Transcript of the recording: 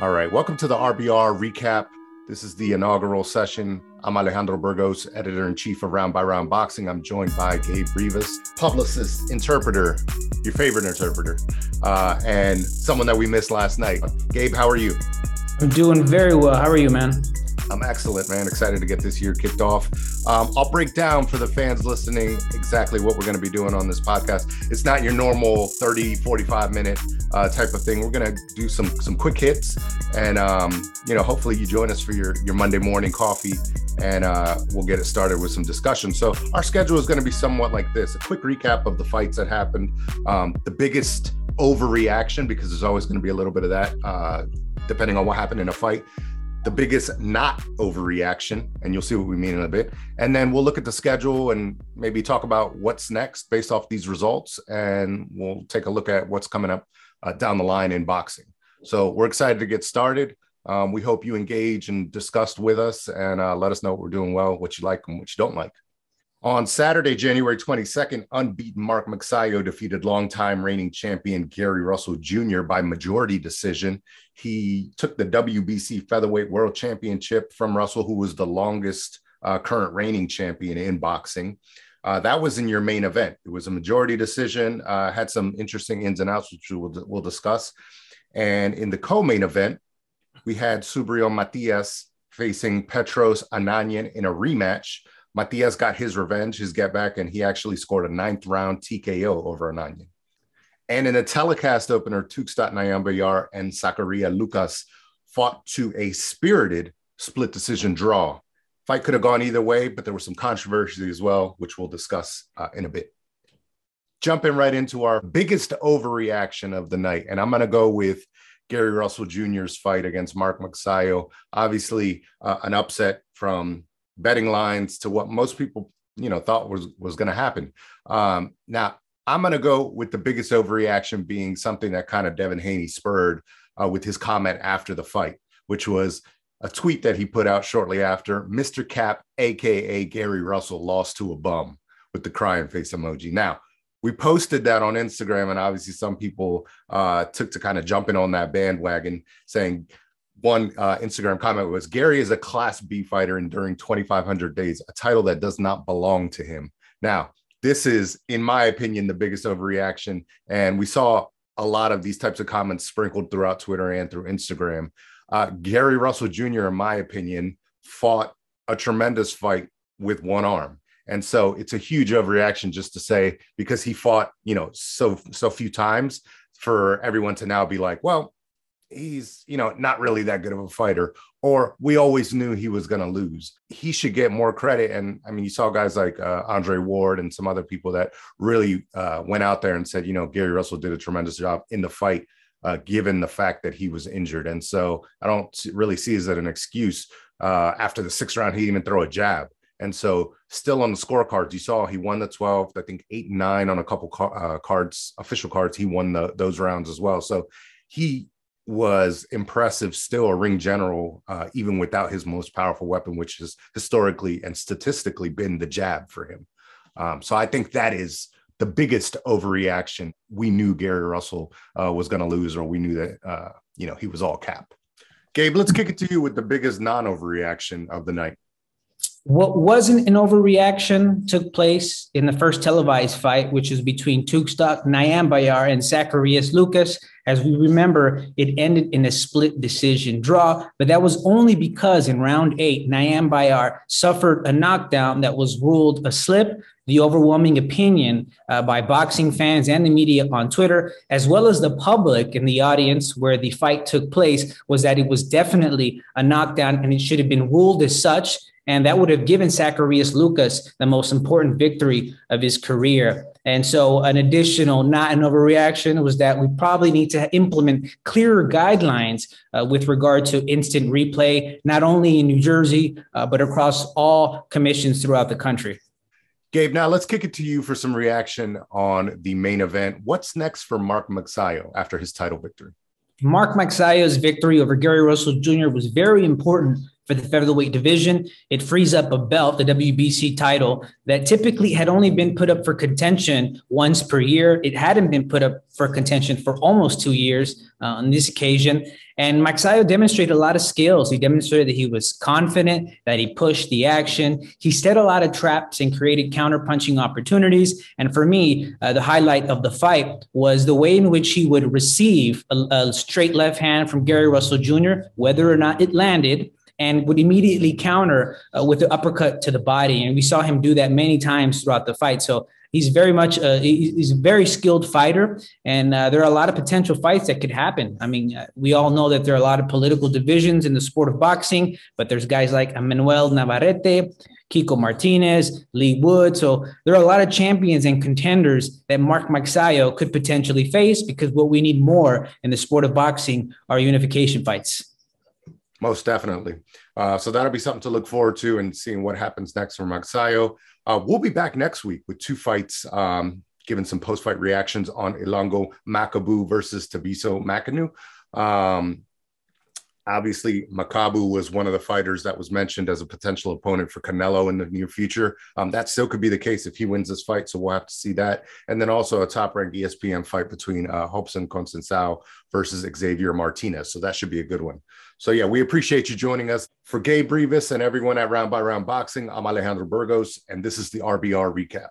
All right, welcome to the RBR recap. This is the inaugural session. I'm Alejandro Burgos, editor in chief of Round by Round Boxing. I'm joined by Gabe Rivas, publicist, interpreter, your favorite interpreter, uh, and someone that we missed last night. Gabe, how are you? I'm doing very well. How are you, man? I'm excellent, man. Excited to get this year kicked off. Um, I'll break down for the fans listening exactly what we're going to be doing on this podcast. It's not your normal 30, 45 minute uh, type of thing. We're going to do some some quick hits, and um, you know, hopefully you join us for your your Monday morning coffee, and uh, we'll get it started with some discussion. So our schedule is going to be somewhat like this: a quick recap of the fights that happened, um, the biggest overreaction because there's always going to be a little bit of that uh, depending on what happened in a fight the biggest not overreaction, and you'll see what we mean in a bit. And then we'll look at the schedule and maybe talk about what's next based off these results, and we'll take a look at what's coming up uh, down the line in boxing. So we're excited to get started. Um, we hope you engage and discuss with us and uh, let us know what we're doing well, what you like and what you don't like. On Saturday, January 22nd, unbeaten Mark Magsayo defeated longtime reigning champion Gary Russell Jr. by majority decision. He took the WBC Featherweight World Championship from Russell, who was the longest uh, current reigning champion in boxing. Uh, that was in your main event. It was a majority decision, uh, had some interesting ins and outs, which we'll, we'll discuss. And in the co main event, we had Subriel Matias facing Petros Ananyan in a rematch. Matias got his revenge, his get back, and he actually scored a ninth round TKO over Ananyan. And in a telecast opener, Tugstsogt Nyambayar and Zakaria Lukas fought to a spirited split decision draw. Fight could have gone either way, but there was some controversy as well, which we'll discuss uh, in a bit. Jumping right into our biggest overreaction of the night, and I'm going to go with Gary Russell Jr.'s fight against Mark Magsayo. Obviously, uh, an upset from betting lines to what most people you know thought was was going to happen. Um, now I'm going to go with the biggest overreaction being something that kind of Devin Haney spurred uh, with his comment after the fight, which was a tweet that he put out shortly after. Mr. Cap, aka Gary Russell, lost to a bum with the crying face emoji. Now we posted that on Instagram, and obviously some people uh, took to kind of jumping on that bandwagon, saying one uh, Instagram comment was Gary is a class B fighter enduring 2,500 days, a title that does not belong to him. Now, this is, in my opinion, the biggest overreaction. And we saw a lot of these types of comments sprinkled throughout Twitter and through Instagram. Uh, Gary Russell Jr., in my opinion, fought a tremendous fight with one arm. And so it's a huge overreaction just to say because he fought, you know, so so few times for everyone to now be like, well, he's you know not really that good of a fighter or we always knew he was going to lose. He should get more credit and i mean you saw guys like uh, andre ward and some other people that really uh, went out there and said you know gary russell did a tremendous job in the fight uh, given the fact that he was injured. And so i don't really see as an excuse uh, after the sixth round he didn't even throw a jab. And so still on the scorecards you saw he won the 12 i think 8 and 9 on a couple car- uh, cards official cards he won the, those rounds as well. So he was impressive still a ring general uh, even without his most powerful weapon which has historically and statistically been the jab for him. Um, so i think that is the biggest overreaction. We knew gary russell uh, was going to lose or we knew that uh, you know he was all cap. Gabe let's kick it to you with the biggest non-overreaction of the night. What wasn't an overreaction took place in the first televised fight, which is between Tugstsogt Nyambayar and Zacharias Lukas. As we remember, it ended in a split decision draw, but that was only because in round eight, Nyambayar suffered a knockdown that was ruled a slip. The overwhelming opinion uh, by boxing fans and the media on Twitter, as well as the public in the audience where the fight took place, was that it was definitely a knockdown and it should have been ruled as such and that would have given Zacharias Lukas the most important victory of his career. And so, an additional, not an overreaction, was that we probably need to implement clearer guidelines uh, with regard to instant replay, not only in New Jersey, uh, but across all commissions throughout the country. Gabe, now let's kick it to you for some reaction on the main event. What's next for Mark Magsayo after his title victory? Mark Magsayo's victory over Gary Russell Jr. was very important for the featherweight division. It frees up a belt, the WBC title, that typically had only been put up for contention once per year. It hadn't been put up for contention for almost two years uh, on this occasion. And Magsayo demonstrated a lot of skills. He demonstrated that he was confident, that he pushed the action. He set a lot of traps and created counterpunching opportunities. And for me, uh, the highlight of the fight was the way in which he would receive a, a straight left hand from Gary Russell Jr., whether or not it landed, and would immediately counter uh, with the uppercut to the body. And we saw him do that many times throughout the fight. So he's very much a, he's a very skilled fighter and uh, there are a lot of potential fights that could happen i mean uh, we all know that there are a lot of political divisions in the sport of boxing but there's guys like manuel navarrete Kiko Martinez, Leigh Wood. So there are a lot of champions and contenders that Mark Magsayo could potentially face because what we need more in the sport of boxing are unification fights. Most definitely. Uh, so that'll be something to look forward to and seeing what happens next for Magsayo. Uh, we'll be back next week with two fights, um, giving some post fight reactions on Ilunga Makabu versus Thabiso Mchunu. Um, obviously, Makabu was one of the fighters that was mentioned as a potential opponent for Canelo in the near future. Um, that still could be the case if he wins this fight. So we'll have to see that. And then also a top ranked ESPN fight between uh, Robson Conceição versus Xavier Martinez. So that should be a good one. So, yeah, we appreciate you joining us. For Gabe Rivas and everyone at Round by Round Boxing, I'm Alejandro Burgos, and this is the RBR recap.